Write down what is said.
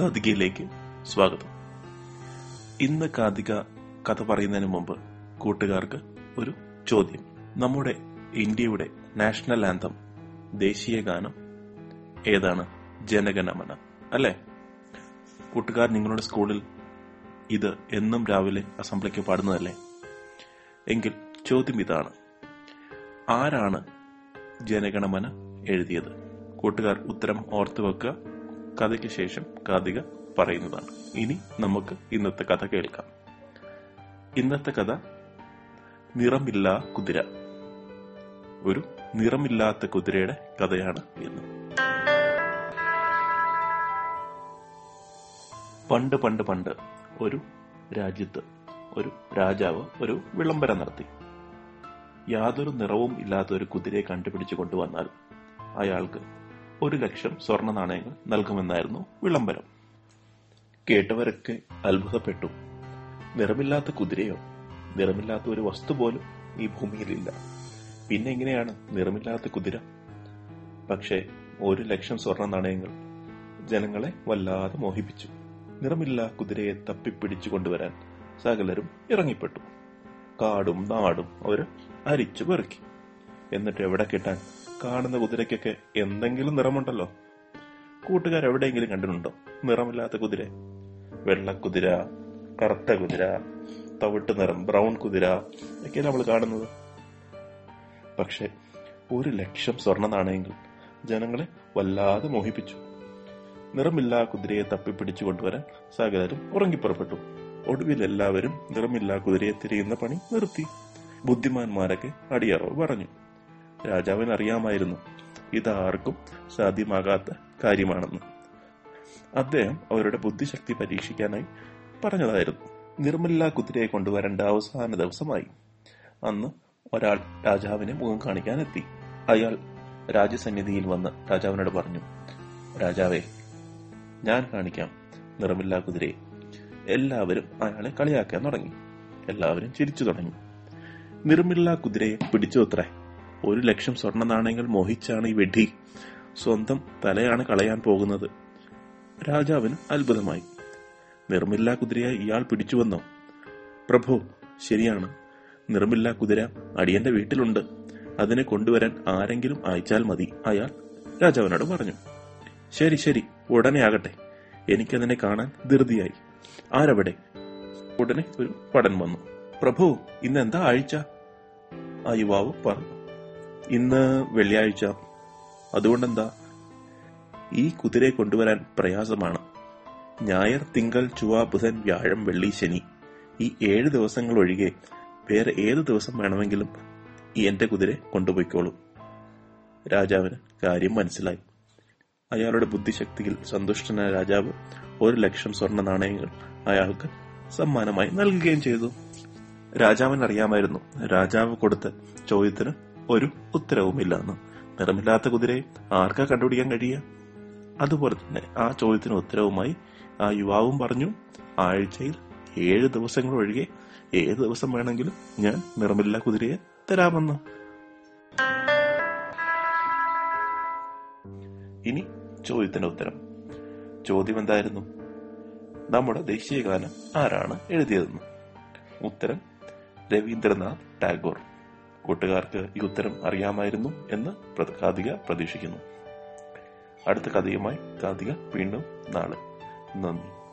കാതികയിലേക്ക് സ്വാഗതം. ഇന്ന് കാതിക കഥ പറയുന്നതിന് മുമ്പ് കൂട്ടുകാർക്ക് ഒരു ചോദ്യം. നമ്മുടെ ഇന്ത്യയുടെ നാഷണൽ ആന്തം ദേശീയ ഗാനം ഏതാണ്? ജനഗണമന അല്ലെ? കൂട്ടുകാർ നിങ്ങളുടെ സ്കൂളിൽ ഇത് എന്നും രാവിലെ അസംബ്ലിക്ക് പാടുന്നതല്ലേ? എങ്കിൽ ചോദ്യം ഇതാണ്. ആരാണ് ജനഗണമന എഴുതിയത്? കൂട്ടുകാർ ഉത്തരം ഓർത്തു വെക്കുക. കഥയ്ക്ക് ശേഷം കാതിക പറയുന്നതാണ്. ഇനി നമുക്ക് ഇന്നത്തെ കഥ കേൾക്കാം. ഇന്നത്തെ കഥ നിറമില്ല കുതിര. ഒരു നിറമില്ലാത്ത കുതിരയുടെ കഥയാണ് ഇന്ന്. പണ്ട് പണ്ട് പണ്ട് ഒരു രാജ്യത്ത് ഒരു രാജാവ് ഒരു വിളംബരം നടത്തി. യാതൊരു നിറവും ഇല്ലാത്ത ഒരു കുതിരയെ കണ്ടുപിടിച്ചു കൊണ്ടുവന്നാൽ അയാൾക്ക് ഒരു ലക്ഷം സ്വർണ നാണയങ്ങൾ നൽകുമെന്നായിരുന്നു വിളംബരം. കേട്ടവരൊക്കെ അത്ഭുതപ്പെട്ടു. നിറമില്ലാത്ത കുതിരയോ നിറമില്ലാത്ത ഒരു വസ്തു പോലും ഈ ഭൂമിയിലില്ല പിന്നെ എങ്ങനെയാണ് നിറമില്ലാത്ത കുതിര? പക്ഷേ ഒരു ലക്ഷം സ്വർണ നാണയങ്ങൾ ജനങ്ങളെ വല്ലാതെ മോഹിപ്പിച്ചു. നിറമില്ല കുതിരയെ തപ്പിപ്പിടിച്ചു കൊണ്ടുവരാൻ സകലരും ഇറങ്ങിപ്പെട്ടു. കാടും നാടും അവർ അരിച്ചു പെറുക്കി. എന്നിട്ട് എവിടെ കിട്ടാൻ കാണുന്ന കുതിരയ്ക്കൊക്കെ എന്തെങ്കിലും നിറമുണ്ടല്ലോ. കൂട്ടുകാർ എവിടെയെങ്കിലും കണ്ടിട്ടുണ്ടോ? നിറമില്ലാത്ത കുതിര. വെള്ളക്കുതിര കറുത്ത കുതിര തവിട്ട് നിറം ബ്രൗൺ കുതിര ഒക്കെ നമ്മൾ കാണുന്നത്. പക്ഷെ ഒരു ലക്ഷം സ്വർണ നാണയങ്ങൾ ജനങ്ങളെ വല്ലാതെ മോഹിപ്പിച്ചു. നിറമില്ലാ കുതിരയെ തപ്പിപ്പിടിച്ചു കൊണ്ടുവരാൻ സകലരും ഉറങ്ങിപ്പുറപ്പെട്ടു. ഒടുവിൽ എല്ലാവരും നിറമില്ലാ കുതിരയെ തിരിയുന്ന പണി നിർത്തി. ബുദ്ധിമാന്മാരൊക്കെ അടിയറവ് പറഞ്ഞു. രാജാവിന് അറിയാമായിരുന്നു. ഇതാർക്കും സാധ്യമാകാത്ത കാര്യമാണെന്ന്. അദ്ദേഹം അവരുടെ ബുദ്ധിശക്തി പരീക്ഷിക്കാനായി പറഞ്ഞതായിരുന്നു. നിർമ്മല കുതിരയെ കൊണ്ടുവരേണ്ട അവസാന ദിവസമായി. അന്ന് ഒരാൾ രാജാവിനെ മുഖം കാണിക്കാനെത്തി. അയാൾ രാജസന്നിധിയിൽ വന്ന് രാജാവിനോട് പറഞ്ഞു രാജാവേ ഞാൻ കാണിക്കാം നിറമില്ലാ കുതിരയെ. എല്ലാവരും അയാളെ കളിയാക്കാൻ തുടങ്ങി. എല്ലാവരും ചിരിച്ചു തുടങ്ങി. നിർമ്മല കുതിരയെ പിടിച്ചു അത്രേ? ഒരു ലക്ഷം സ്വർണ നാണയങ്ങൾ മോഹിച്ചാണ് ഈ വെഡി സ്വന്തം തലയാണ് കളയാൻ പോകുന്നത്. രാജാവിന് അത്ഭുതമായി. നിർമ്മില്ല കുതിരയെ ഇയാൾ പിടിച്ചുവന്നോ പ്രഭു ശരിയാണ്. നിർമ്മില്ല കുതിര അടിയന്റെ വീട്ടിലുണ്ട്. അതിനെ കൊണ്ടുവരാൻ ആരെങ്കിലും അയച്ചാൽ മതി അയാൾ രാജാവിനോട് പറഞ്ഞു. ശരി ശരി ഉടനെ ആകട്ടെ. എനിക്കതിനെ കാണാൻ ധൃതിയായി. ആരവിടെ? ഉടനെ ഒരു പടൻ വന്നു. പ്രഭു ഇന്ന് എന്താ ആഴ്ച? ആ യുവാവ് പറഞ്ഞു ഇന്ന് വെള്ളിയാഴ്ച. അതുകൊണ്ടെന്താ? ഈ കുതിരയെ കൊണ്ടുവരാൻ പ്രയാസമാണ്. ഞായർ തിങ്കൾ ചുവ ബുധൻ വ്യാഴം വെള്ളി ശനി. ഈ ഏഴ് ദിവസങ്ങൾ ഒഴികെ വേറെ ഏത് ദിവസം വേണമെങ്കിലും ഈ എന്റെ കുതിരെ കൊണ്ടുപോയിക്കോളൂ. രാജാവിന് കാര്യം മനസ്സിലായി. അയാളുടെ ബുദ്ധിശക്തിയിൽ സന്തുഷ്ടനായ രാജാവ് ഒരു ലക്ഷം സ്വർണ നാണയങ്ങൾ അയാൾക്ക് സമ്മാനമായി നൽകുകയും ചെയ്തു. രാജാവിന് അറിയാമായിരുന്നു രാജാവ് കൊടുത്ത ചോദ്യത്തിന് ഒരു ഉത്തരവുമില്ലെന്ന്. നിറമില്ലാത്ത കുതിരയെ ആർക്കാ കണ്ടുപിടിക്കാൻ കഴിയുക? അതുപോലെ തന്നെ ആ ചോദ്യത്തിന് ഉത്തരവുമായി ആ യുവാവും പറഞ്ഞു ആഴ്ചയിൽ ഏഴ് ദിവസങ്ങൾ ഒഴികെ ഏത് ദിവസം വേണമെങ്കിലും ഞാൻ നിറമില്ല കുതിരയെ തരാമെന്ന്. ഇനി ചോദ്യത്തിന്റെ ഉത്തരം. ചോദ്യം എന്തായിരുന്നു? നമ്മുടെ ദേശീയഗാനം ആരാണ് എഴുതിയതെന്ന്. ഉത്തരം രവീന്ദ്രനാഥ് ടാഗോർ. കൂട്ടുകാർക്ക് ഈ ഉത്തരം അറിയാമായിരുന്നു എന്ന് കാതിക പ്രതീക്ഷിക്കുന്നു. അടുത്ത കഥയുമായി കാതിക വീണ്ടും നാളെ. നന്ദി.